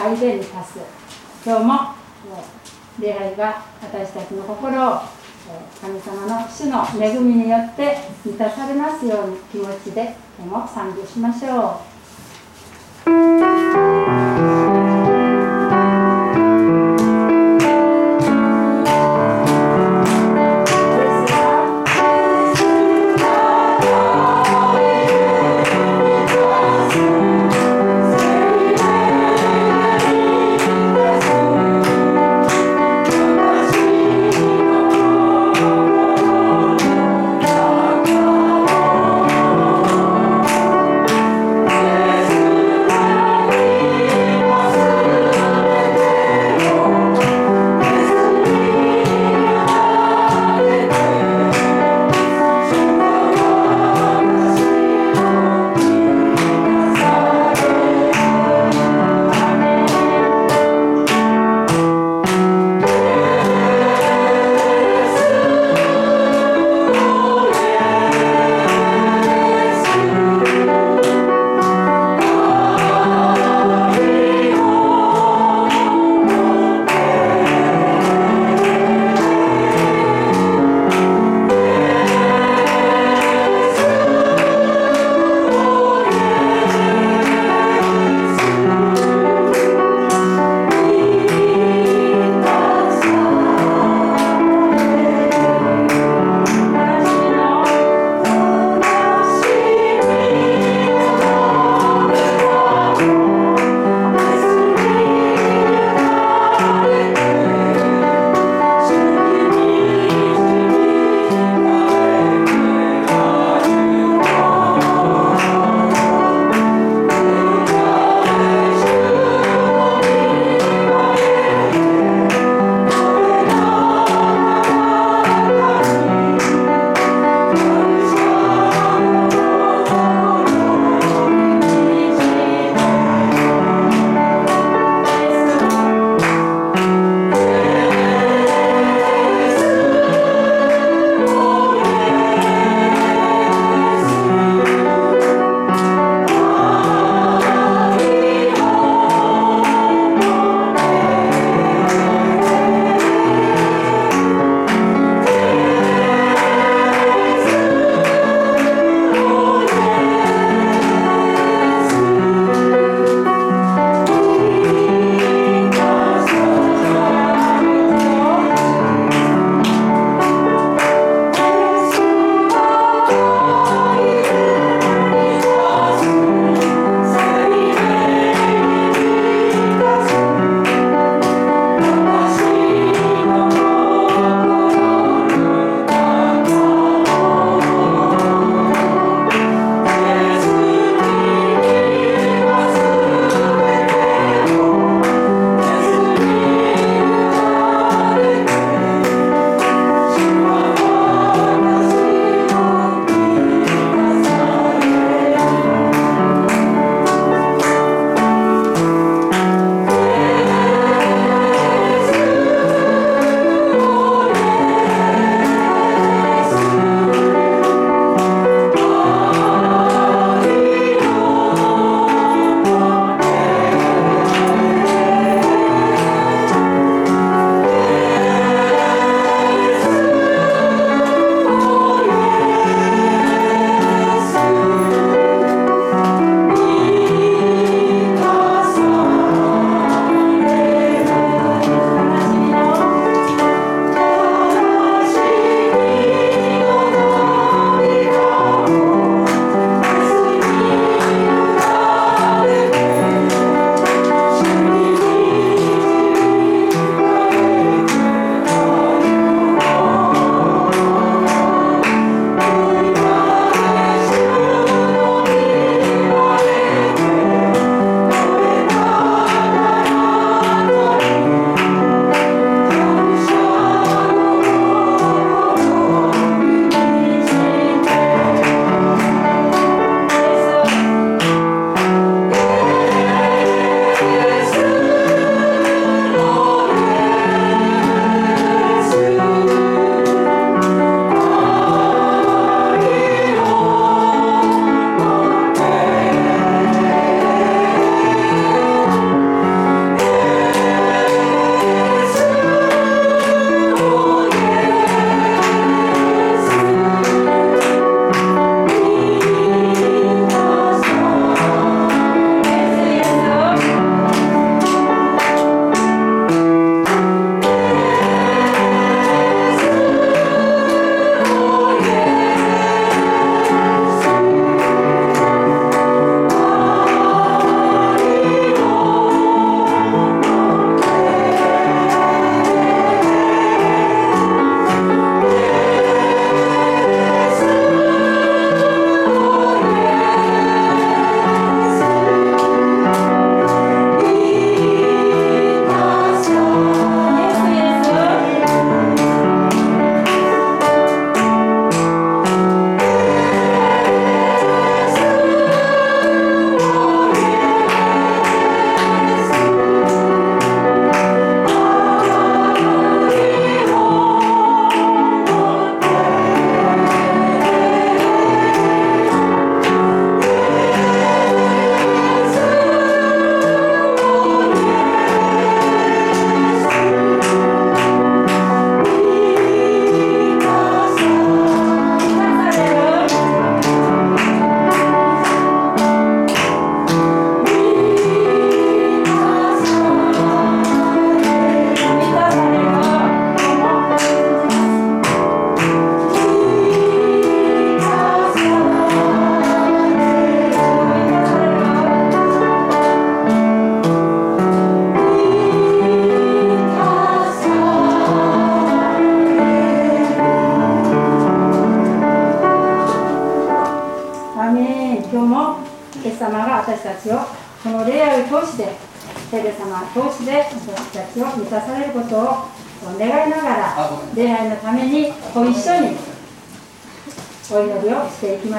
は相に達す今日も礼拝が私たちの心を神様の主の恵みによって満たされますように気持ちで今日も賛美しましょう。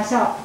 ましょう。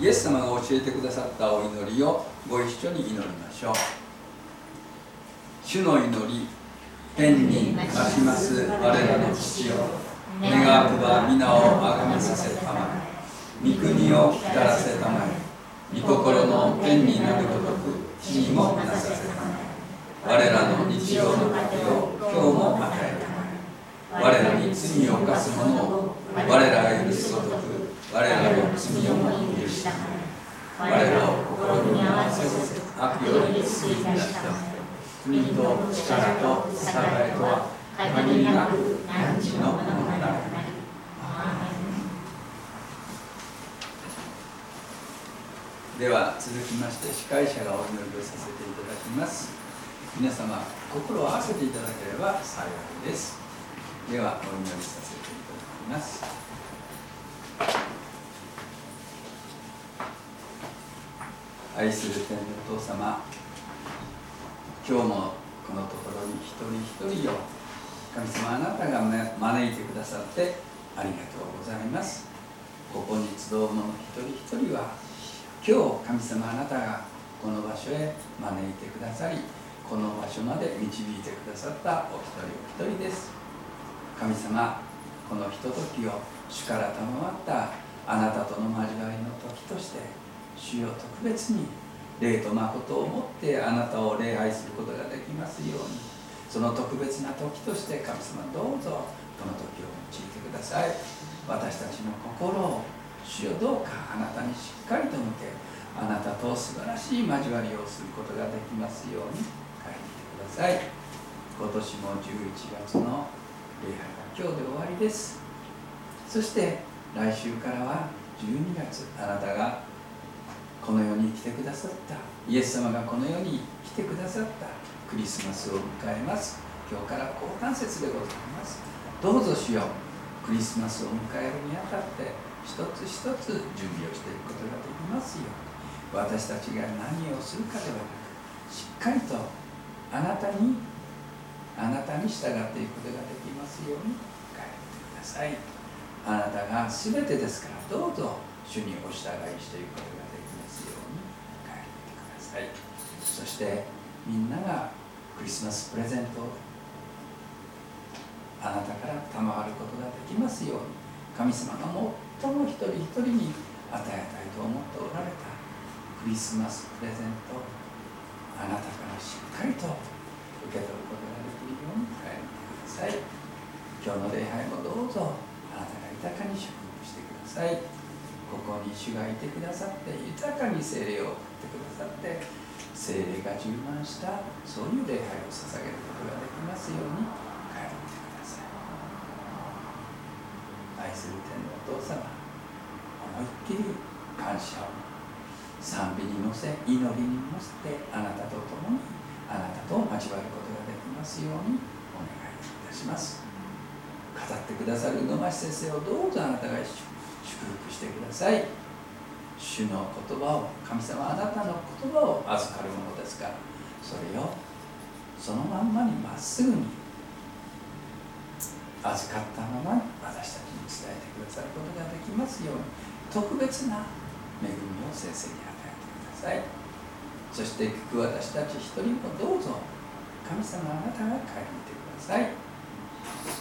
イエス様が教えてくださったお祈りをご一緒に祈りましょう。主の祈り天に増します我らの父よ。願わくば皆をあがめさせたまえ。御国を来らせたまえ。御心の天になるごとく地にもなさせたまえ。我らの日常の糧を今日も与えたまえ。我らに罪を犯す者を我らが許すごとく我らの罪をも許した我らを心に合わせず悪より救い出した国と力と栄えとは限りなく何時のものとなる。では続きまして司会者がお祈りをさせていただきます皆様心を合わせていただければ幸いですではお祈りさせていただきます愛する天のお父様今日もこのところに一人一人を神様あなたが招いてくださってありがとうございます。ここに集う者一人一人は今日神様あなたがこの場所へ招いてくださりこの場所まで導いてくださったお一人お一人です。神様このひとときを主から賜ったあなたとの交わりの時として主よ特別に霊と誠をもってあなたを礼拝することができますように。その特別な時として神様どうぞこの時を用いてください。私たちの心を主よどうかあなたにしっかりと向けあなたと素晴らしい交わりをすることができますように。帰ってください。今年も11月の礼拝が今日で終わりです。そして来週からは12月あなたがこの世に来てくださった。イエス様がこの世に来てくださった。クリスマスを迎えます。今日から交換節でございます。どうぞしよ。うクリスマスを迎えるにあたって一つ一つ準備をしていくことができますよう私たちが何をするかではなくしっかりとあなたにあなたに従っていくことができますように帰ってください。あなたが全てですからどうぞ主にお従いしていくことがさい。そしてみんながクリスマスプレゼントをあなたから賜ることができますように神様が最も一人一人に与えたいと思っておられたクリスマスプレゼントをあなたからしっかりと受け取ることができるように帰ってください。今日の礼拝もどうぞあなたが豊かに祝福してください。ここに主がいてくださって豊かに精霊をさって。精霊が充満したそういう礼拝を捧げることができますように帰ってください。愛する天のお父様思いっきり感謝を。賛美に乗せ祈りに乗せてあなたと共にあなたと交わることができますようにお願いいたします。語ってくださる野増先生をどうぞあなたが祝福してください。主の言葉を神様あなたの言葉を預かるものですからそれをそのまんまにまっすぐに預かったまま私たちに伝えてくださることができますように。特別な恵みを先生に与えてください。そして聞く私たち一人もどうぞ神様あなたが帰ってください。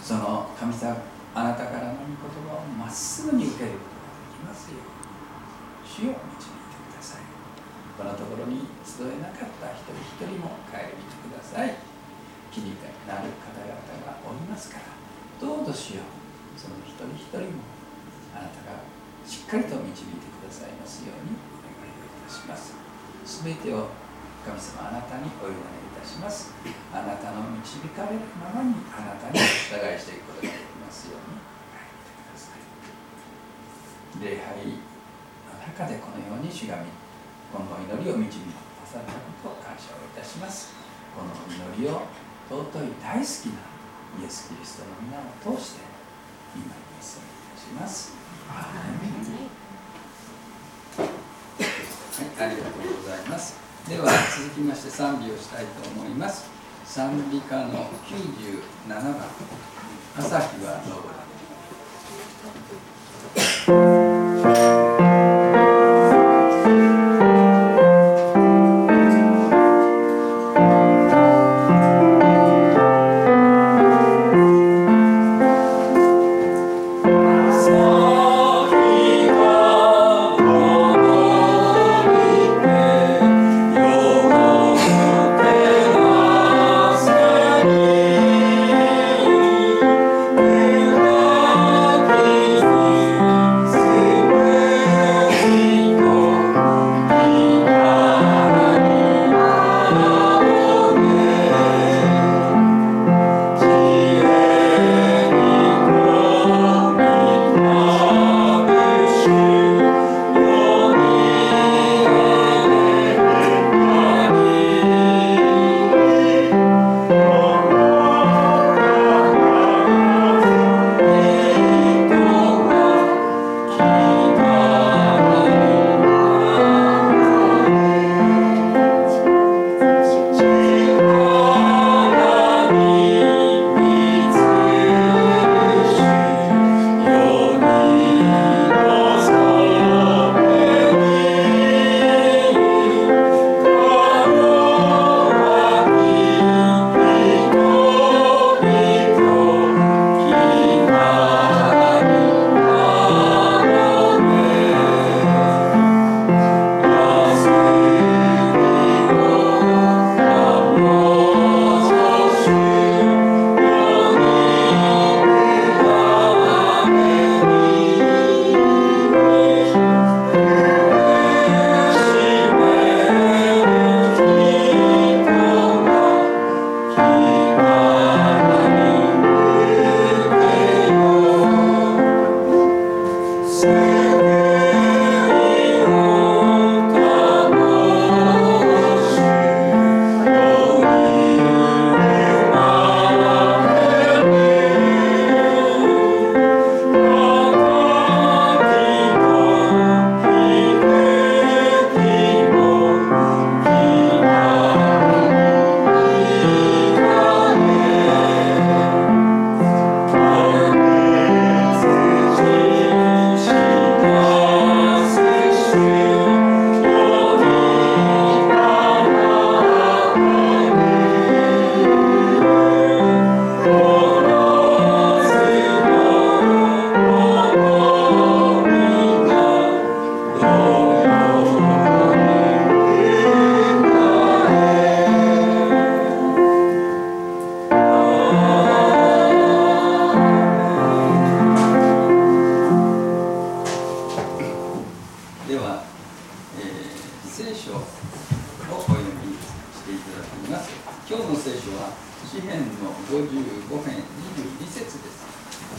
その神様あなたからの御言葉をまっすぐに受けることができますように。主を導いてください。このところに集えなかった一人一人も帰りてください。気になる方々がおりますからどうぞしよ。うその一人一人もあなたがしっかりと導いてくださいますようにお願いをいたします。全てを神様あなたにお委ねいたします。あなたの導かれるままにあなたに従いしていくことができますように帰りてください。礼拝中でこのように主がこの祈りを導いてくださったことを感謝をいたします。この祈りを尊い大好きなイエス・キリストの皆を通してになりますお願いします。はいありがとうございます。では続きまして賛美をしたいと思います。賛美歌の97番朝日は昇る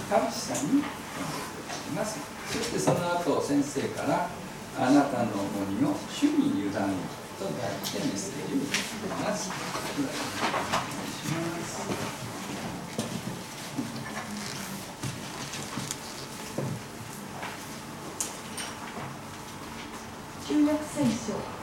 神さんにますそしてその後先生から「あなたの重荷を主に委ねる」と題してメッセージをいたます。旧約聖書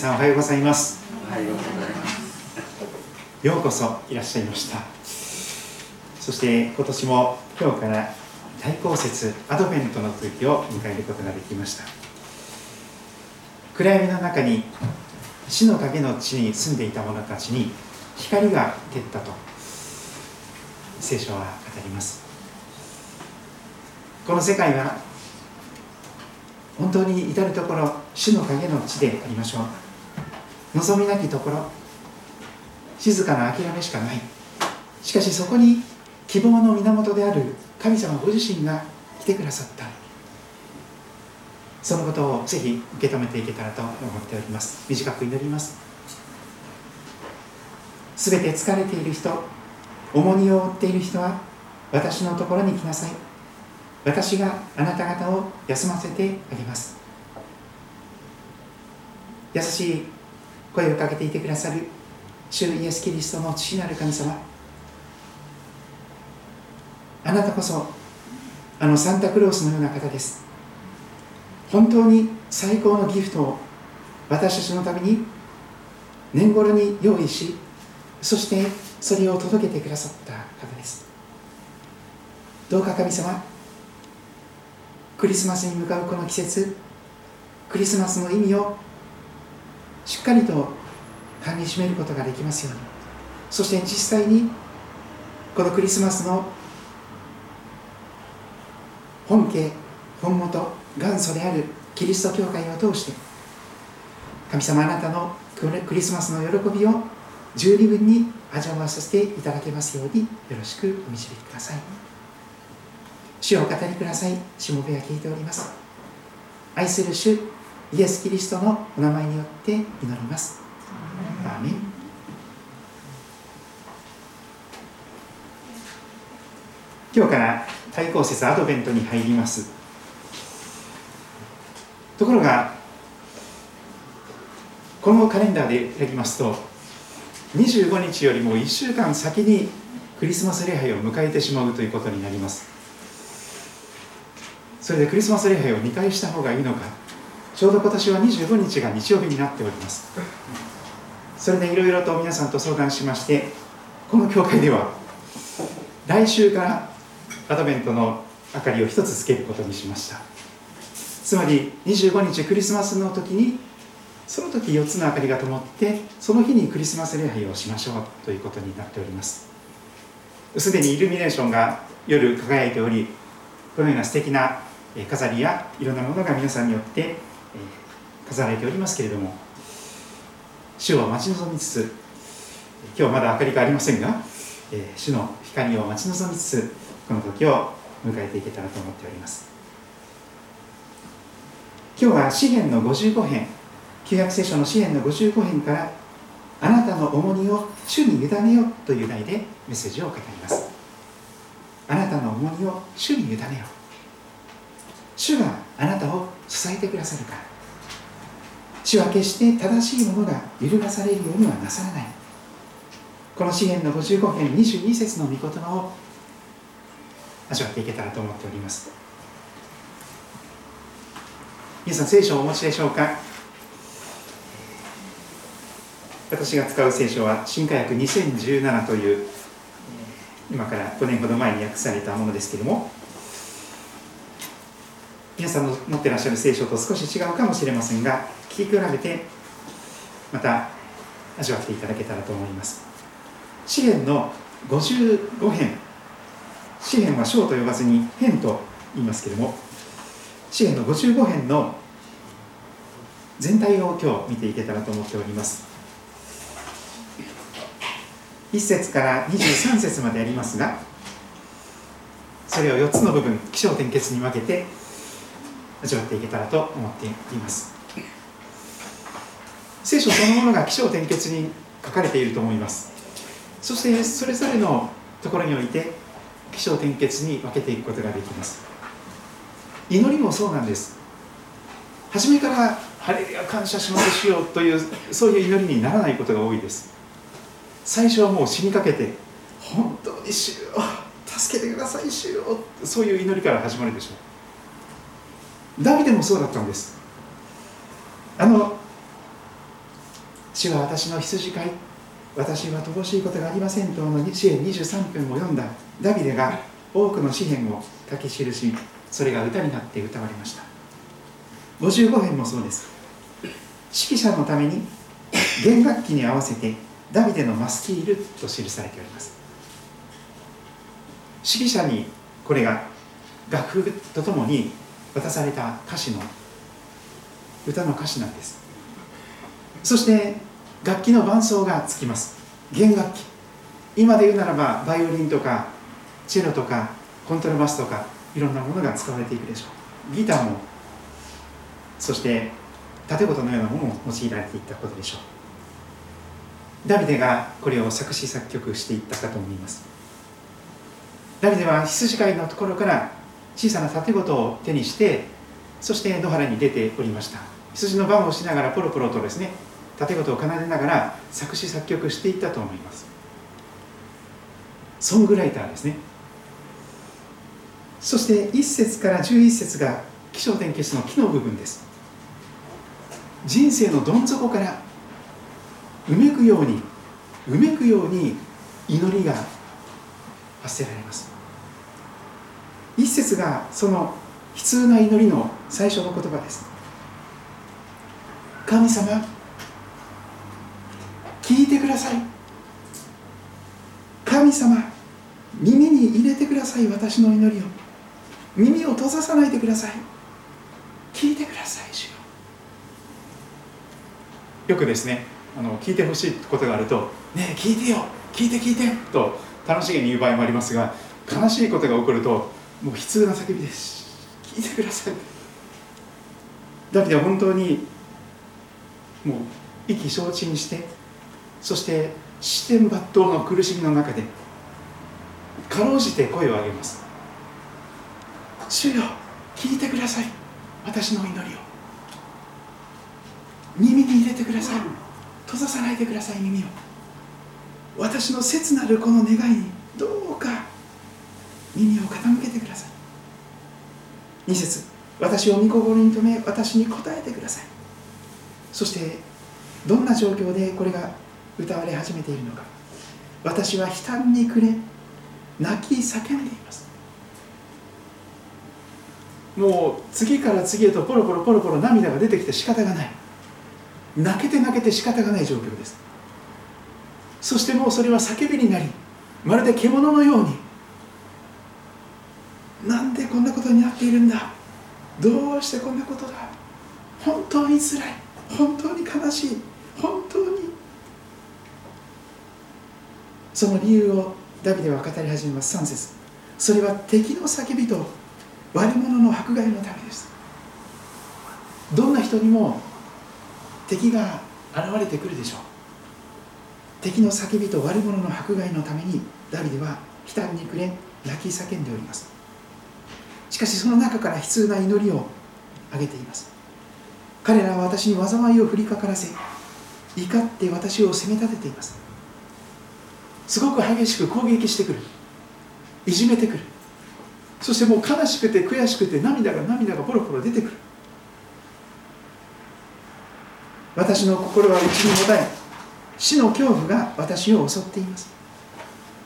おはようございます。おはようございます。ようこそいらっしゃいました。そして今年も今日から大降雪アドベントの時を迎えることができました。暗闇の中に死の影の地に住んでいた者たちに光が照ったと聖書は語ります。この世界は本当に至る所死の影の地でありましょう望みなきところ。静かな諦めしかない。しかしそこに希望の源である神様ご自身が来てくださった。そのことをぜひ受け止めていけたらと思っております。短く祈ります。すべて疲れている人重荷を負っている人は私のところに来なさい。私があなた方を休ませてあげます。優しい声をかけていてくださる主イエス・キリストの父なる神様。あなたこそあのサンタクロースのような方です。本当に最高のギフトを私たちのために年頃に用意しそしてそれを届けてくださった方です。どうか神様クリスマスに向かうこの季節クリスマスの意味をしっかりとかみしめることができますように。そして実際にこのクリスマスの本家本元元祖であるキリスト教会を通して神様あなたのクリスマスの喜びを十二分に味わわさせていただけますようによろしくお導きください。主をお語りください。しもべは聞いております。愛する主イエス・キリストのお名前によって祈ります。アーメン今日から対抗節アドベントに入ります。ところがこのカレンダーでやりますと25日よりも1週間先にクリスマス礼拝を迎えてしまうということになります。それでクリスマス礼拝を2回した方がいいのかちょうど今年は25日が日曜日になっております。それでいろいろと皆さんと相談しましてこの教会では来週からアドベントの明かりを一つつけることにしました。つまり25日クリスマスの時にその時4つの明かりが灯ってその日にクリスマス礼拝をしましょうということになっております。すでにイルミネーションが夜輝いておりこのような素敵な飾りやいろんなものが皆さんによって飾られておりますけれども主を待ち望みつつ今日まだ明かりがありませんが主の光を待ち望みつつこの時を迎えていけたらと思っております。今日は詩篇の55編旧約聖書の支援の55編からあなたの重荷を主に委ねよという題でメッセージを語ります。あなたの重荷を主に委ねよ。主があなたを支えてくださるから。主は決して正しいものが揺るがされるようにはなさらない。この詩篇の55編22節の御言葉を味わっていけたらと思っております。皆さん聖書をお持ちでしょうか？私が使う聖書は新化訳2017という今から5年ほど前に訳されたものですけれども皆さんの持ってらっしゃる聖書と少し違うかもしれませんが聞き比べてまた味わっていただけたらと思います。詩篇の55編。詩篇は章と呼ばずに編と言いますけれども詩篇の55編の全体を今日見ていけたらと思っております。1節から23節までありますがそれを4つの部分起承転結に分けて味わっていけたらと思っています。聖書そのものが起承転結に書かれていると思います。そしてそれぞれのところにおいて起承転結に分けていくことができます。祈りもそうなんです。初めから「ハレルヤ感謝しますしよう」というそういう祈りにならないことが多いです。最初はもう死にかけて本当に主よ助けてください主よそういう祈りから始まるでしょう。ダビデもそうだったんです。あの主は私の羊飼い。私は乏しいことがありませんとの詩篇23分を読んだ。ダビデが多くの詩篇を書き記しそれが歌になって歌われました。55編もそうです。指揮者のために弦楽器に合わせてダビデのマスキールと記されております。指揮者にこれが楽譜とともに渡された歌詞の歌の歌詞なんです。そして楽器の伴奏がつきます。弦楽器。今で言うならばバイオリンとかチェロとかコントラバスとかいろんなものが使われていくでしょう。ギターもそして盾事のようなものも用いられていったことでしょう。ダビデがこれを作詞作曲していったかと思います。ダビデは羊飼いのところから小さな盾事を手にしてそして野原に出ておりました。羊の番をしながらポロポロとですね盾事を奏でながら作詞作曲していったと思います。ソングライターですね。そして1節から11節が起承転結の木の部分です。人生のどん底からうめくようにうめくように祈りが発せられます。一節がその悲痛な祈りの最初の言葉です。神様聞いてください。神様耳に入れてください。私の祈りを。耳を閉ざさないでください。聞いてください主よ。よくですねあの聞いてほしいことがあると「ねえ聞いてよ。聞いて聞いて」と楽しげに言う場合もありますが悲しいことが起こるともう悲痛な叫びです。聞いてください。ダビデは本当にもう意気消沈してそして視点抜刀の苦しみの中でかろうじて声を上げます。主よ聞いてください。私の祈りを。耳に入れてください。閉ざさないでください耳を。私の切なるこの願いにどうか耳を傾けて2節。私を御心に留め私に答えてください。そしてどんな状況でこれが歌われ始めているのか。私は悲嘆に暮れ泣き叫んでいます。もう次から次へとポロポロポロポロ涙が出てきて仕方がない。泣けて泣けて仕方がない状況です。そしてもうそれは叫びになりまるで獣のようにでこんなことになっているんだ。どうしてこんなことだ。本当につらい。本当に悲しい。本当に。その理由をダビデは語り始めます。3節。それは敵の叫びと悪者の迫害のためです。どんな人にも敵が現れてくるでしょう。敵の叫びと悪者の迫害のためにダビデは悲嘆に暮れ泣き叫んでおります。しかしその中から悲痛な祈りを上げています。彼らは私に災いを降りかからせ怒って私を責め立てています。すごく激しく攻撃してくる。いじめてくる。そしてもう悲しくて悔しくて涙が涙がポロポロ出てくる。私の心は内にもたえ死の恐怖が私を襲っています。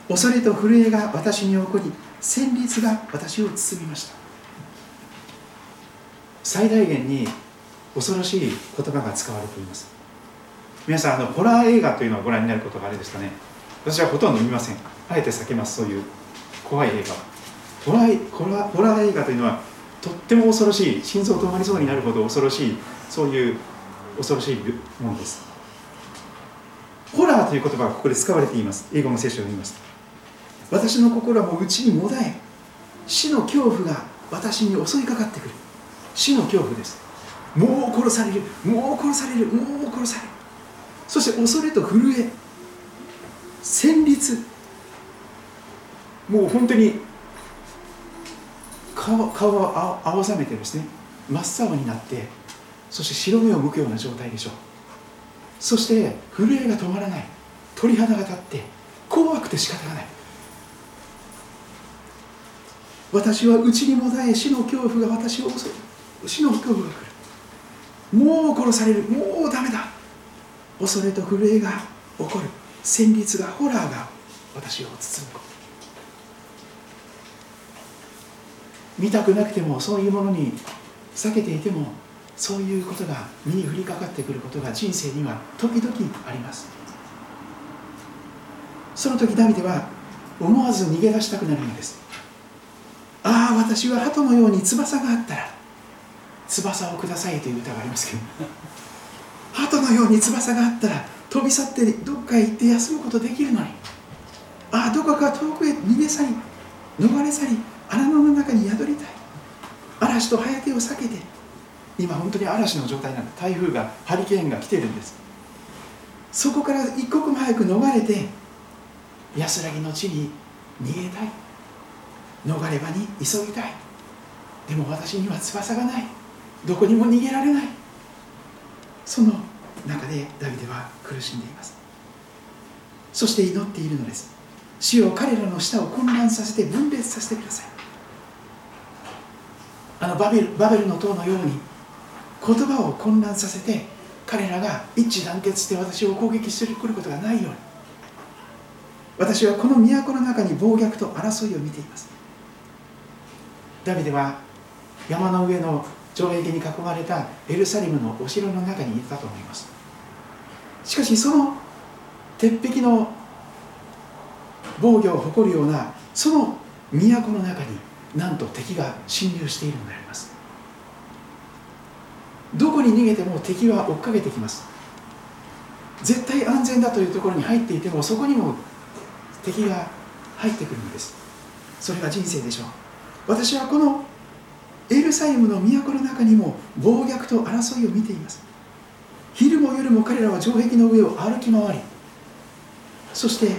恐れと震えが私に起こり戦慄が私を包みました。最大限に恐ろしい言葉が使われています。皆さんあのホラー映画というのをご覧になることがあれですかね。私はほとんど見ません。あえて避けますそういう怖い映画ホラーホラーホラー映画というのはとっても恐ろしい心臓止まりそうになるほど恐ろしいそういう恐ろしいものです。ホラーという言葉がここで使われています。英語の聖書を見ます。私の心はもう内にもだえ死の恐怖が私に襲いかかってくる。死の恐怖です。もう殺される。もう殺される。もう殺される。そして恐れと震え。戦慄。もう本当に顔顔を青ざめてですね。真っ青になってそして白目を向くような状態でしょう。そして震えが止まらない。鳥肌が立って怖くて仕方がない。私は内にもだえ死の恐怖が私を襲う死の恐怖が来る。もう殺される。もうダメだ。恐れと震えが起こる。戦慄がホラーが私を包む。見たくなくてもそういうものに避けていてもそういうことが身に降りかかってくることが人生には時々あります。その時ダビデは思わず逃げ出したくなるのです。ああ私は鳩のように翼があったら翼をくださいという歌がありますけど鳩のように翼があったら飛び去ってどっかへ行って休むことできるのにああどこか遠くへ逃げ去り逃れ去り荒野の中に宿りたい。嵐と早手を避けて今本当に嵐の状態なんだ。台風がハリケーンが来てるんです。そこから一刻も早く逃れて安らぎの地に逃げたい。逃れ場に急ぎたい。でも私には翼がない。どこにも逃げられない。その中でダビデは苦しんでいます。そして祈っているのです。主よ彼らの舌を混乱させて分裂させてください。あのバベルバベルの塔のように言葉を混乱させて彼らが一致団結して私を攻撃してくることがないように。私はこの都の中に暴虐と争いを見ています。ダビデは山の上の城壁に囲まれたエルサレムのお城の中にいたと思います。しかしその鉄壁の防御を誇るようなその都の中になんと敵が侵入しているのであります。どこに逃げても敵は追っかけてきます。絶対安全だというところに入っていてもそこにも敵が入ってくるのです。それが人生でしょう。私はこのエルサレムの都の中にも暴虐と争いを見ています。昼も夜も彼らは城壁の上を歩き回りそして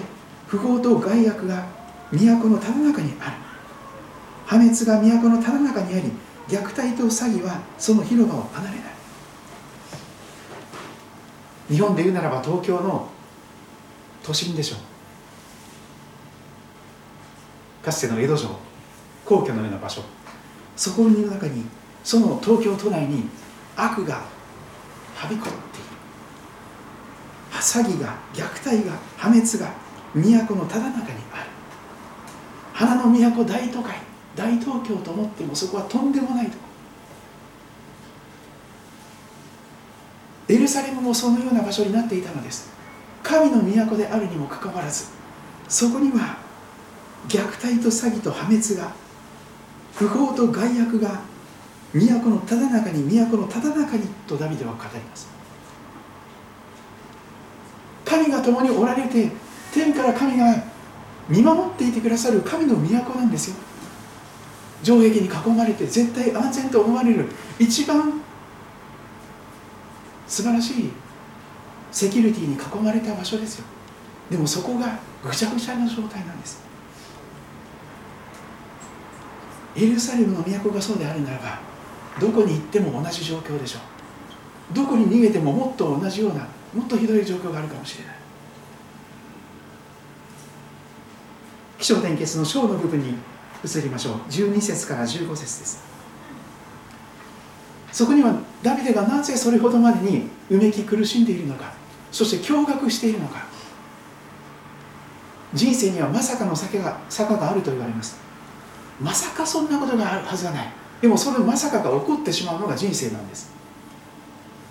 不法と害悪が都のただ中にある。破滅が都のただ中にあり虐待と詐欺はその広場を離れない。日本で言うならば東京の都心でしょう。かつての江戸城。皇居のような場所。そこの中にその東京都内に悪がはびこっている。詐欺が虐待が破滅が都のただ中にある。花の都大都会大東京と思ってもそこはとんでもないと。こエルサレムもそのような場所になっていたのです。神の都であるにもかかわらずそこには虐待と詐欺と破滅が不法と害悪が都のただ中に都のただ中にとダビデは語ります。神が共におられて天から神が見守っていてくださる神の都なんですよ。城壁に囲まれて絶対安全と思われる一番素晴らしいセキュリティに囲まれた場所ですよ。でもそこがぐちゃぐちゃな状態なんです。エルサレムの都がそうであるならばどこに行っても同じ状況でしょう。どこに逃げてももっと同じようなもっとひどい状況があるかもしれない。気象点結の章の部分に移りましょう。12節から15節です。そこにはダビデがなぜそれほどまでにうめき苦しんでいるのかそして驚愕しているのか。人生にはまさかの坂が坂があると言われます。まさかそんなことがあるはずがない。でもそのまさかが起こってしまうのが人生なんです。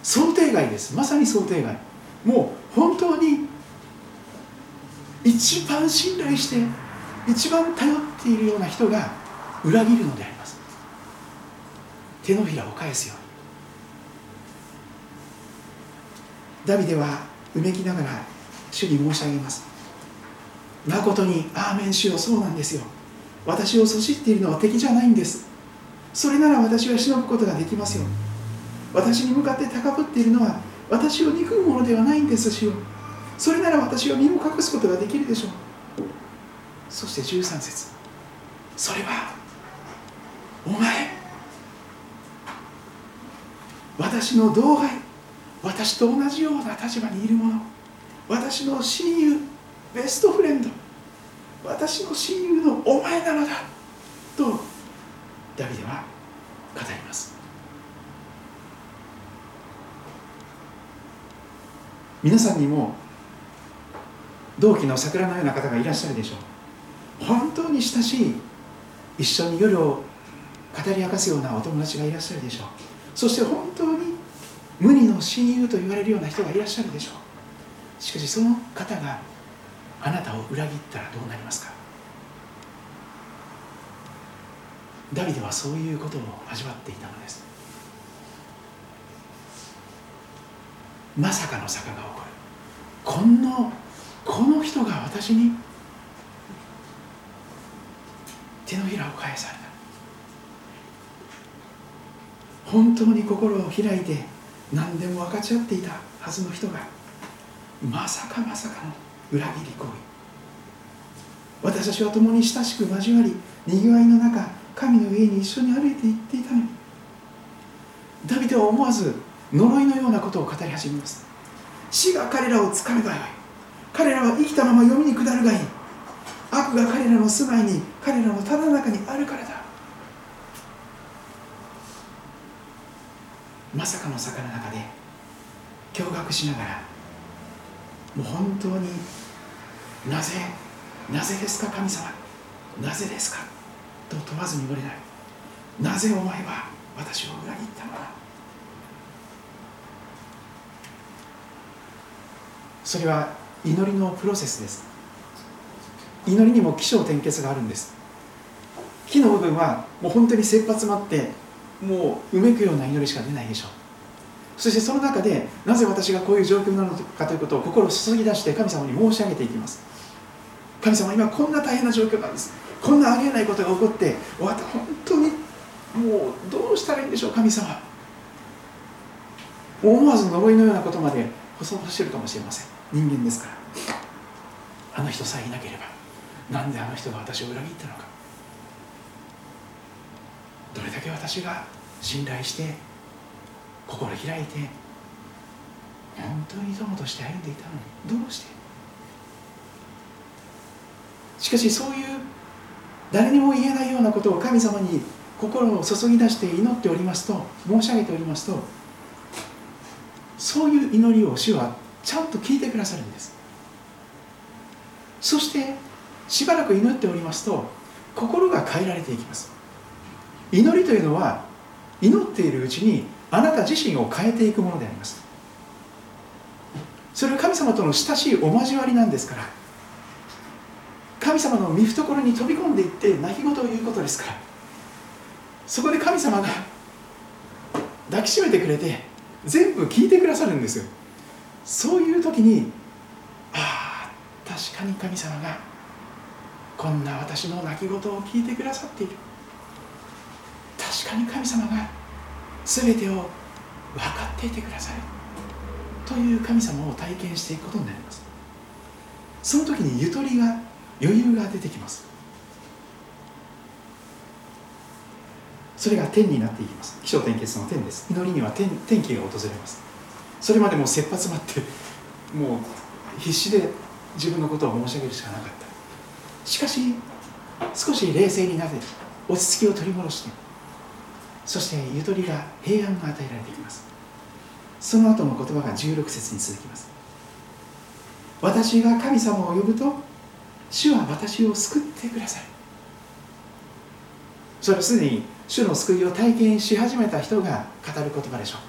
想定外です。まさに想定外。もう本当に一番信頼して一番頼っているような人が裏切るのであります。手のひらを返すように。ダビデはうめきながら主に申し上げます。誠にアーメン主よそうなんですよ。私をそしっているのは敵じゃないんです。それなら私は忍ぶことができますよ。私に向かって高ぶっているのは私を憎むものではないんです主よ。それなら私は身を隠すことができるでしょう。そして13節。それはお前私の同輩私と同じような立場にいる者私の親友ベストフレンド。私の親友のお前なのだとダビデは語ります。皆さんにも同期の桜のような方がいらっしゃるでしょう。本当に親しい一緒に夜を語り明かすようなお友達がいらっしゃるでしょう。そして本当に無二の親友と言われるような人がいらっしゃるでしょう。しかしその方があなたを裏切ったらどうなりますか？ダビデはそういうことを味わっていたのです。まさかの坂が起こる。このこの人が私に手のひらを返された。本当に心を開いて何でも分かち合っていたはずの人がまさかまさかの裏切り行為。私たちは共に親しく交わりにぎわいの中神の家に一緒に歩いていっていたのに。ダビデは思わず呪いのようなことを語り始めます。死が彼らをつかめばよい。彼らは生きたまま読みに下るがいい。悪が彼らの住まいに彼らのただ中にあるからだ。まさかの坂の中で驚愕しながらもう本当になぜなぜですか神様。なぜですか。と問わずに言われないなぜお前は私を裏切ったのだ。それは祈りのプロセスです。祈りにも起承転結があるんです。木の部分はもう本当に切羽詰まってもううめくような祈りしか出ないでしょう。そしてその中でなぜ私がこういう状況なのかということを心を注ぎ出して神様に申し上げていきます。神様今こんな大変な状況なんです。こんなありえないことが起こって私本当にもうどうしたらいいんでしょう神様。思わず呪いのようなことまで細々してるかもしれません。人間ですから。あの人さえいなければなんであの人が私を裏切ったのか。どれだけ私が信頼して心開いて本当に友として歩んでいたのにどうして？しかしそういう誰にも言えないようなことを神様に心を注ぎ出して祈っておりますと申し上げておりますとそういう祈りを主はちゃんと聞いてくださるんです。そしてしばらく祈っておりますと心が変えられていきます。祈りというのは祈っているうちにあなた自身を変えていくものであります。それは神様との親しいお交わりなんですから。神様の御懐に飛び込んでいって泣き言を言うことですから。そこで神様が抱きしめてくれて全部聞いてくださるんですよ。そういう時にああ確かに神様がこんな私の泣き言を聞いてくださっている。確かに神様が全てを分かっていてくださるという神様を体験していくことになります。その時にゆとりが余裕が出てきます。それが天になっていきます。起承転結の天です。祈りには天天気が訪れます。それまでもう切羽詰まってもう必死で自分のことを申し上げるしかなかった。しかし少し冷静になって落ち着きを取り戻してそしてゆとりが平安が与えられていきます。その後の言葉が16節に続きます。私が神様を呼ぶと主は私を救ってくださるそれはすでに主の救いを体験し始めた人が語る言葉でしょう。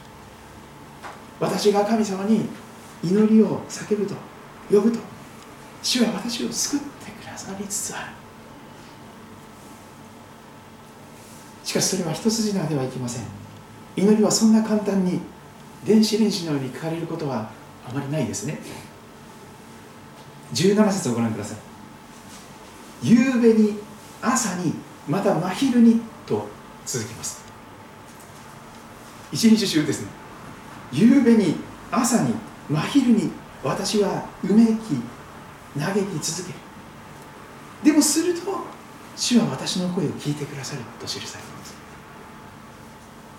私が神様に祈りを叫ぶと呼ぶと主は私を救ってくださりつつある。しかしそれは一筋縄ではいきません。祈りはそんな簡単に電子レンジのように書かれることはあまりないですね。17節をご覧ください。夕べに朝にまた真昼にと続きます。一日中ですね。夕べに朝に真昼に私はうめき嘆き続ける。でもすると主は私の声を聞いてくださると記されます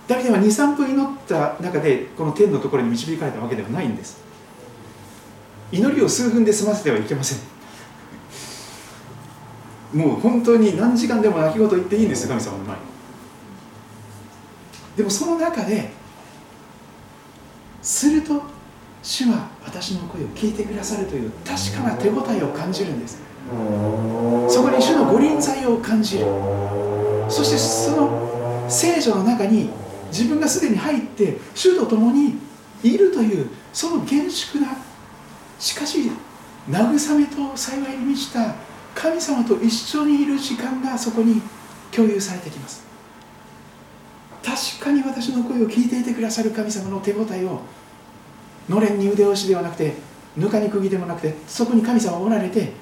ダビデは23分祈った中でこの天のところに導かれたわけではないんです。祈りを数分で済ませてはいけません。もう本当に何時間でも泣き言言っていいんです神様の前。にでもその中ですると主は私の声を聞いてくださるという確かな手応えを感じるんです。そこに主の御臨在を感じる。そしてその聖女の中に自分がすでに入って主と共にいるというその厳粛なしかし慰めと幸いに満ちた神様と一緒にいる時間がそこに共有されてきます。確かに私の声を聞いていてくださる神様の手応えをのれんに腕押しではなくてぬかに釘でもなくてそこに神様がおられて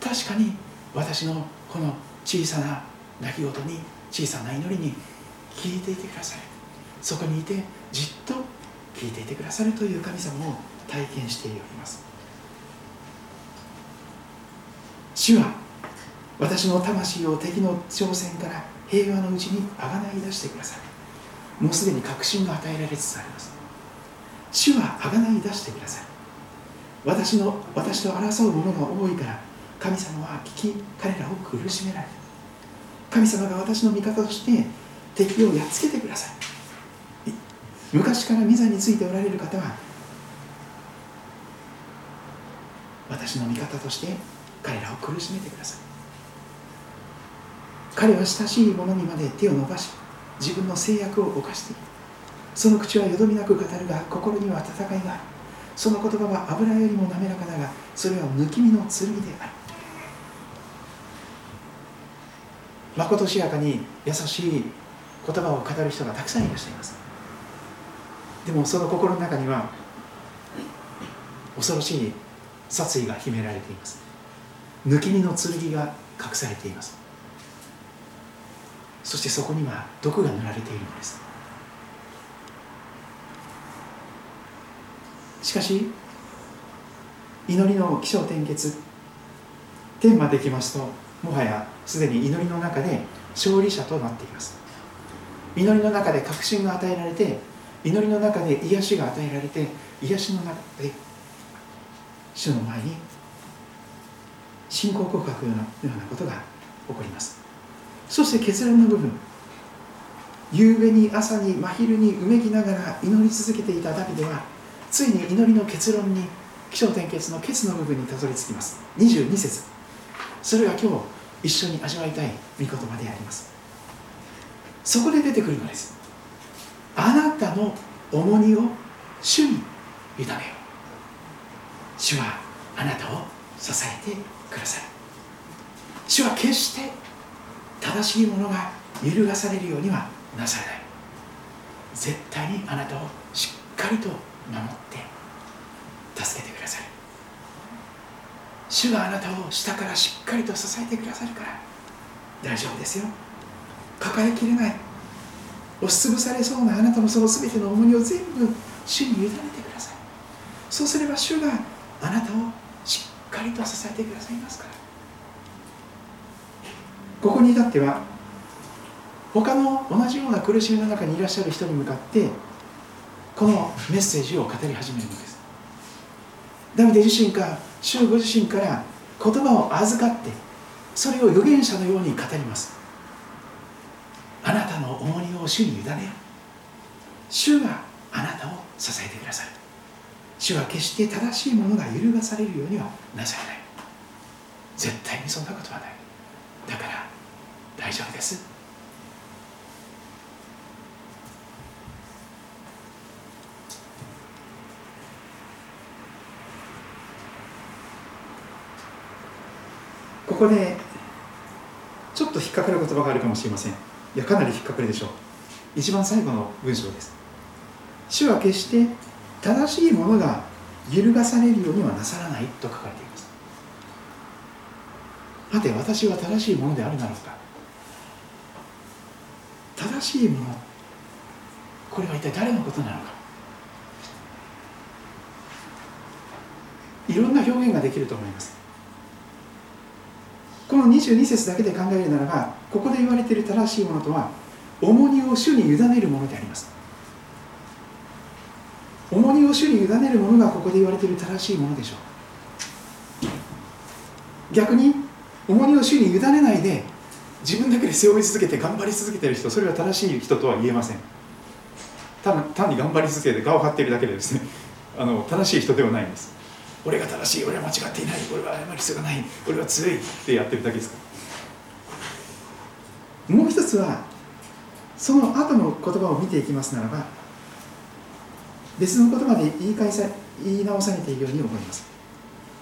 確かに私のこの小さな泣き言に小さな祈りに聞いていてくださる。そこにいてじっと聞いていてくださるという神様を体験しております。主は私の魂を敵の挑戦から平和のうちにあがない出してくださるもうすでに確信が与えられつつあります。主はあがない出してくださる私の私と争う者が多いから神様は聞き彼らを苦しめられる。神様が私の味方として敵をやっつけてください。昔から御座についておられる方は私の味方として彼らを苦しめてください。彼は親しい者にまで手を伸ばし自分の制約を犯しているその口はよどみなく語るが心には戦いがある。その言葉は油よりも滑らかだがそれは抜き身の剣である。まことしやかに優しい言葉を語る人がたくさんいらっしゃいます。でもその心の中には恐ろしい殺意が秘められています。抜き身の剣が隠されています。そしてそこには毒が塗られているのです。しかし祈りの起承転結天まで来ますともはやすでに祈りの中で勝利者となっています。祈りの中で確信が与えられて祈りの中で癒しが与えられて癒しの中で主の前に信仰告白のようなことが起こります。そして結論の部分。夕べに朝に真昼にうめきながら祈り続けていたダビデはついに祈りの結論に起承転結のケツの部分にたどり着きます。22節。それが今日一緒に味わいたい御言葉であります。そこで出てくるのです。あなたの重荷を主に委ねよ主はあなたを支えてください。主は決して正しいものが揺るがされるようにはなされない。絶対にあなたをしっかりと守って助けてください。主があなたを下からしっかりと支えてくださるから大丈夫ですよ。抱えきれない。押しつぶされそうなあなたのその全ての重荷を全部主に委ねてください。そうすれば主があなたをしっかりと支えてくださいますから。ここに至っては他の同じような苦しみの中にいらっしゃる人に向かってこのメッセージを語り始めるのです。ダビデ自身が主ご自身から言葉を預かってそれを預言者のように語ります。あなたの重荷を主に委ねよ主があなたを支えてくださる。主は決して正しいものが揺るがされるようにはなされない。絶対にそんなことはない。だから大丈夫です。ここでちょっと引っかかる言葉があるかもしれません。いやかなり引っかかるでしょ。う一番最後の文章です。主は決して正しいものが揺るがされるようにはなさらないと書かれています。さて私は正しいものであるならか。正しいものこれは一体誰のことなのか。いろんな表現ができると思います。この22節だけで考えるならばここで言われている正しいものとは重荷を主に委ねるものであります。重荷を主に委ねるものがここで言われている正しいものでしょう。逆に重荷を主に委ねないで自分だけで背負い続けて頑張り続けている人それは正しい人とは言えません。単に頑張り続けて顔を張っているだけでですねあの正しい人ではないんです。俺が正しい俺は間違っていない。俺は謝る必要がない。俺は強い。ってやってるだけですか？らもう一つはその後の言葉を見ていきますならば別の言葉で言い返さ言い直されているように思います。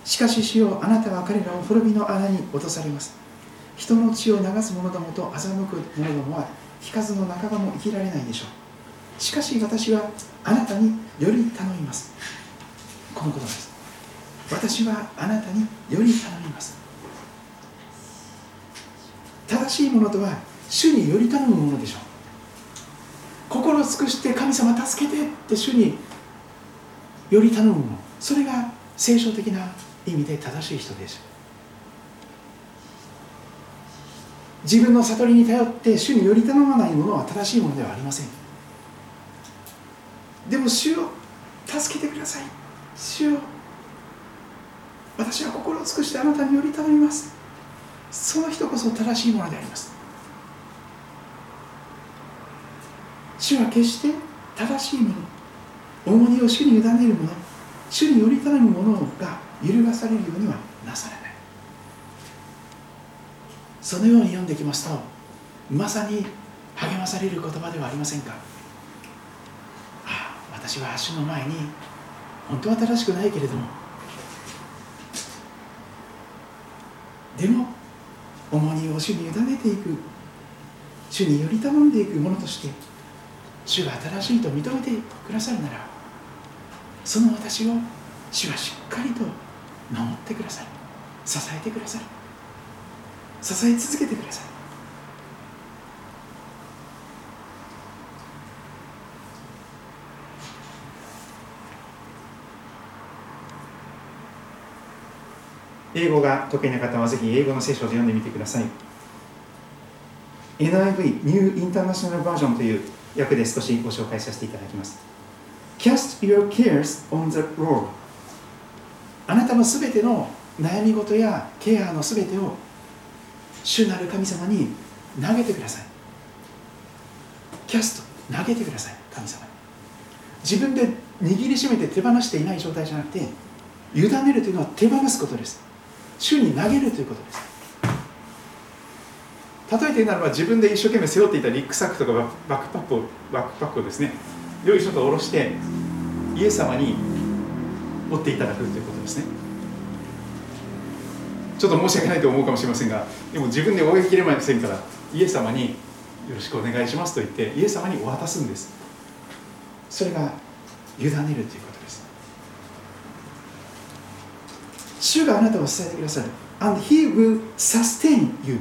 しかし主よあなたは彼らを滅びの穴に落とされます。人の血を流す者どもと欺く者どもは聞かずの半ばも生きられないでしょう。しかし私はあなたにより頼みます。このことです私はあなたにより頼みます。正しいものとは主により頼むものでしょう。心尽くして神様助けてって主により頼むもの。それが聖書的な意味で正しい人でしょう自分の悟りに頼って主により頼まないものは正しいものではありません。でも主を助けてください。主を私は心を尽くしてあなたにより頼みます。その人こそ正しいものであります。主は決して正しいもの重荷を主に委ねるもの主により頼むものが揺るがされるようにはなされない。そのように読んできますとまさに励まされる言葉ではありませんか。ああ私は主の前に本当は正しくないけれどもでも重荷を主に委ねていく。主により頼んでいくものとして主が新しいと認めてくださるならその私を主はしっかりと守ってくださる。支えてくださる。支え続けてください英語が得意な方はぜひ英語の聖書を読んでみてください。NIV New International Version という訳で少しご紹介させていただきます。Cast your cares on the Lord あなたのすべての悩み事やケアのすべてを主なる神様に投げてください。キャスト投げてください神様に。自分で握りしめて手放していない状態じゃなくて委ねるというのは手放すことです。主に投げるということです。例えて言うならば自分で一生懸命背負っていたリックサックとかバックパックをバックパックをですねよいしょと下ろしてイエス様に持っていただくということですね。ちょっと申し訳ないと思うかもしれませんがでも自分で追い切れませんからイエス様によろしくお願いしますと言ってイエス様にお渡すんです。それが委ねるということです主があなたを支えてくださる and he will sustain you.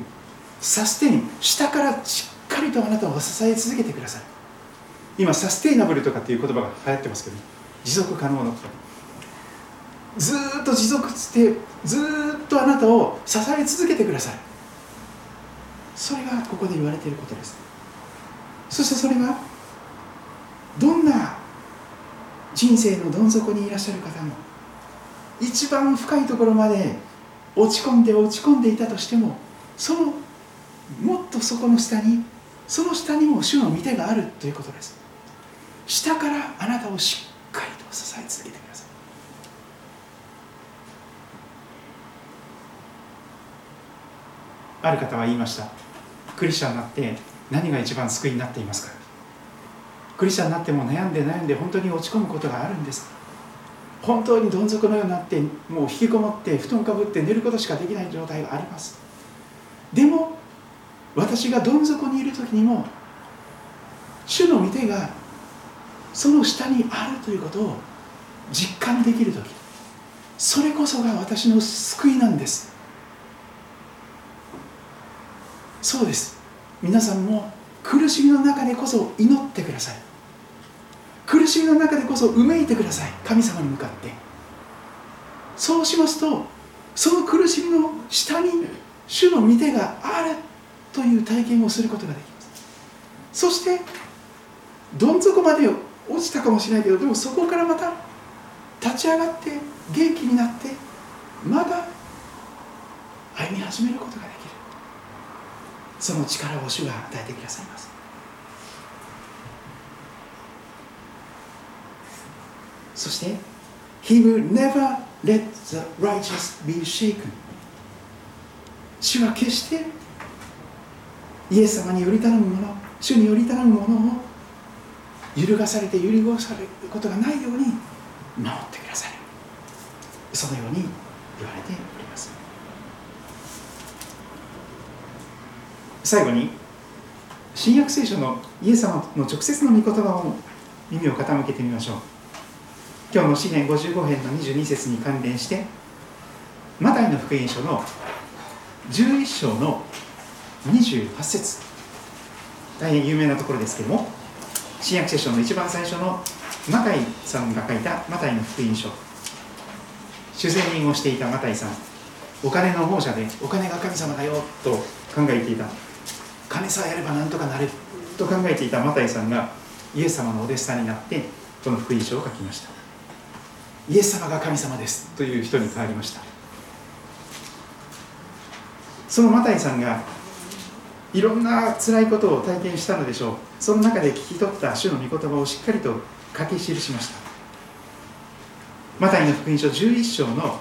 サステイン下からしっかりとあなたを支え続けてください。今サステイナブルとかっていう言葉が流行ってますけど持続可能のずっと持続してずっとあなたを支え続けてください。それがここで言われていることです。そしてそれがどんな人生のどん底にいらっしゃる方も一番深いところまで落ち込んで落ち込んでいたとしてもそのもっとそこの下にその下にも主の御手があるということです。下からあなたをしっかりと支え続けてください。ある方は言いました。クリスチャンになって何が一番救いになっていますか？クリスチャンになっても悩んで悩んで本当に落ち込むことがあるんです本当にどん底のようになってもう引きこもって布団かぶって寝ることしかできない状態があります。でも私がどん底にいる時にも主の御手がその下にあるということを実感できる時それこそが私の救いなんです。そうです。皆さんも苦しみの中でこそ祈ってください。苦しみの中でこそうめいてください。神様に向かって。そうしますとその苦しみの下に主の御手があるという体験をすることができます。そしてどん底まで落ちたかもしれないけどでもそこからまた立ち上がって元気になってまだ歩み始めることができる。その力を主が与えてくださいます。そして He will never let the righteous be shaken. 主は決してイエス様により頼むもの主により頼むものを揺るがされて揺り動されることがないように守ってくださるそのように言われております。最後に新約聖書のイエス様の直接の御言葉を耳を傾けてみましょう。今日の詩篇55編の22節に関連してマタイの福音書の11章の28節。大変有名なところですけれども新約聖書の一番最初のマタイさんが書いたマタイの福音書。主税人をしていたマタイさんお金の亡者でお金が神様だよと考えていた。金さえあればなんとかなると考えていたマタイさんがイエス様のお弟子さんになってこの福音書を書きました。イエス様が神様ですという人に変わりました。そのマタイさんがいろんな辛いことを体験したのでしょう。その中で聞き取った主の御言葉をしっかりと書き記しました。マタイの福音書11章の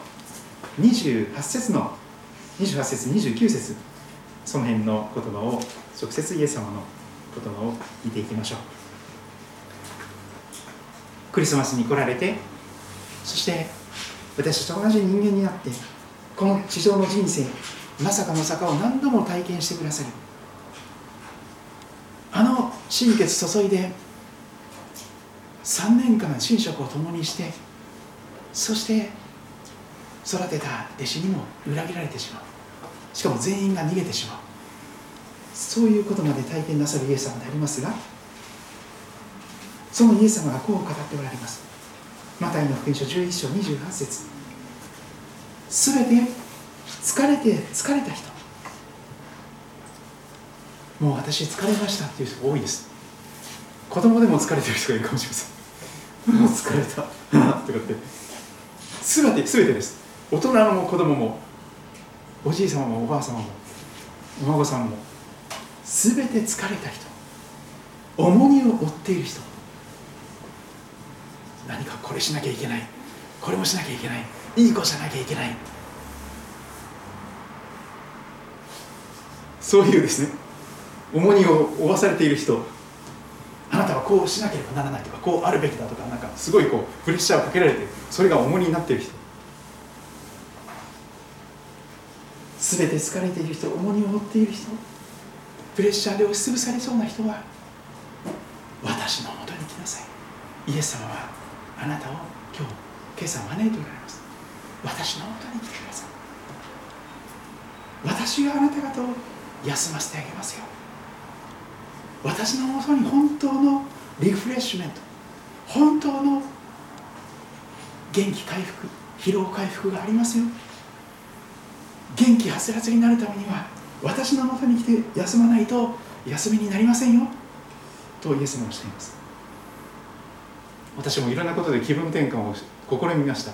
28節の28節29節その辺の言葉を直接イエス様の言葉を見ていきましょう。クリスマスに来られてそして私たちと同じ人間になってこの地上の人生まさかの坂を何度も体験してくださる。あの心血注いで3年間寝食を共にしてそして育てた弟子にも裏切られてしまう。しかも全員が逃げてしまう。そういうことまで体験なさるイエス様でありますがそのイエス様がこう語っておられます。マタイの福音書11章28節。すべて疲れて疲れた人。もう私疲れましたっていう人が多いです。子供でも疲れてる人がいるかもしれません。もう疲れた。とかって。すべてすべてです。大人も子供もおじい様もおばあ様もお孫さんもすべて疲れた人。重荷を負っている人。何かこれしなきゃいけない。これもしなきゃいけない。いい子じゃなきゃいけない。そういうですね。重荷を負わされている人。あなたはこうしなければならないとかこうあるべきだとかなんかすごいこうプレッシャーをかけられてそれが重荷になっている人。すべて疲れている人重荷を負っている人。プレッシャーで押しつぶされそうな人は私のもとに来なさい。イエス様はあなたを今日今朝招いておられます私のもとに来てください私があなた方を休ませてあげますよ。私のもとに本当のリフレッシュメント本当の元気回復疲労回復がありますよ。元気はつらつになるためには私のもとに来て休まないと休みになりませんよ。とイエスもおっしゃいます。私もいろんなことで気分転換を試みました。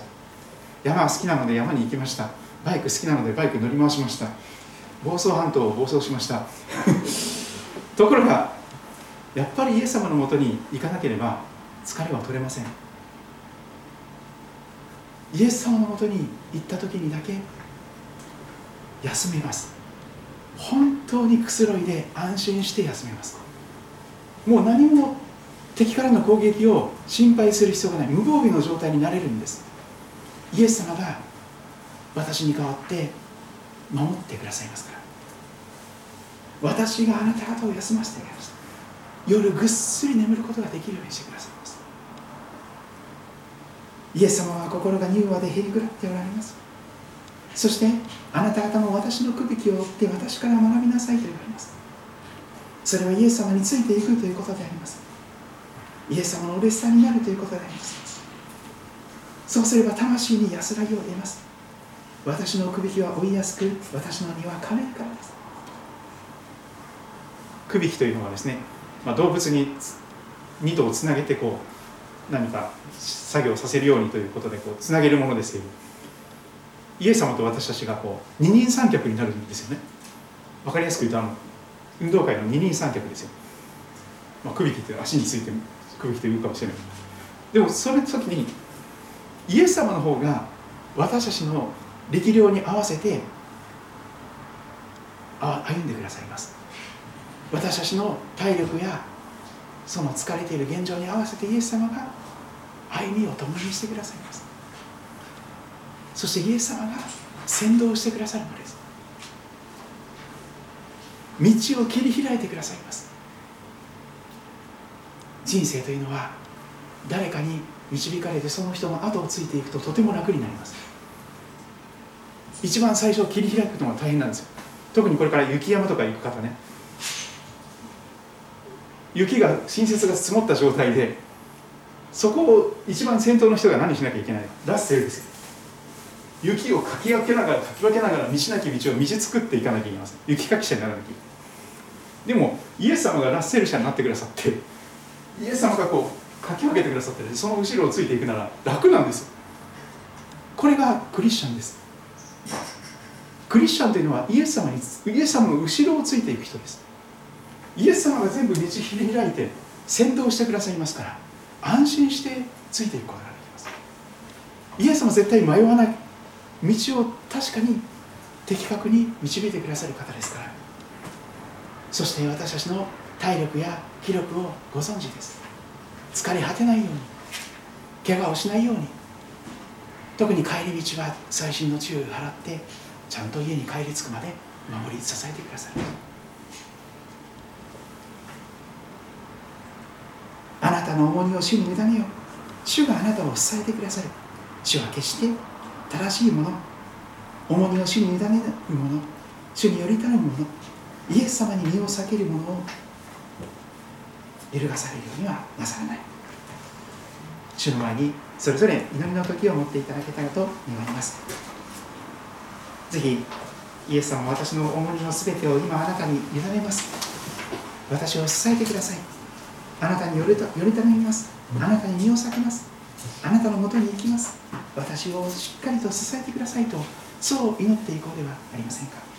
山は好きなので山に行きました。バイク好きなのでバイク乗り回しました。房総半島を暴走しました。ところがやっぱりイエス様のもとに行かなければ疲れは取れません。イエス様のもとに行った時にだけ休めます。本当にくつろいで安心して休めます。もう何も敵からの攻撃を心配する必要がない。無防備の状態になれるんです。イエス様が私に代わって守ってくださいますから。私があなた方を休ませてあげました。夜ぐっすり眠ることができるようにしてくださいます。イエス様は心が柔和でへりくらっておられます。そしてあなた方も私のくびきを追って私から学びなさいと言われます。それはイエス様についていくということであります。イエス様のお弟子さんになるということであります。そうすれば魂に安らぎを得ます。私のくびきは追いやすく私の荷は軽いからです。くびきというのはですね、まあ、動物に2頭をつなげてこう何か作業させるようにということでこうつなげるものですけどイエス様と私たちがこう二人三脚になるんですよね。分かりやすく言うとあの運動会の二人三脚ですよ、まあ、くびきって足についてくびきというかもしれない。でもその時にイエス様の方が私たちの力量に合わせて歩んでくださいます。私たちの体力やその疲れている現状に合わせてイエス様が歩みを共にしてくださいます。そしてイエス様が先導してくださるのです。道を切り開いてくださいます。人生というのは誰かに導かれてその人の後をついていくととても楽になります。一番最初切り開くのが大変なんですよ。特にこれから雪山とか行く方ね。雪が新雪が積もった状態でそこを一番先頭の人が何しなきゃいけないラッセルですよ。雪をかき分けながらかき分けながら道なき道を道作っていかなきゃいけません。雪かき者にならなきゃいけない。でもイエス様がラッセル者になってくださってイエス様がこうかき分けてくださってその後ろをついていくなら楽なんですこれがクリスチャンです。クリスチャンというのはイエス様にイエス様の後ろをついていく人です。イエス様が全部道切り開いて先導してくださいますから安心してついていくことができます。イエス様絶対迷わない道を確かに的確に導いてくださる方ですからそして私たちの体力や気力をご存知です。疲れ果てないように怪我をしないように。特に帰り道は細心の注意を払ってちゃんと家に帰り着くまで守り支えてください。あなたの重荷を主に委ねよ主があなたを支えてくださる。主は決して正しいもの。重荷を主に委ねるもの。主により頼むもの。イエス様に身を避けるものを揺るがされるようにはなさらない。主の前にそれぞれ祈りの時を持っていただけたらと願います。ぜひイエス様は私の重荷のすべてを今あなたに委ねます。私を支えてください。あなたによりより頼みます。あなたに身を避けます。あなたのもとに行きます。私をしっかりと支えてくださいとそう祈っていこうではありませんか。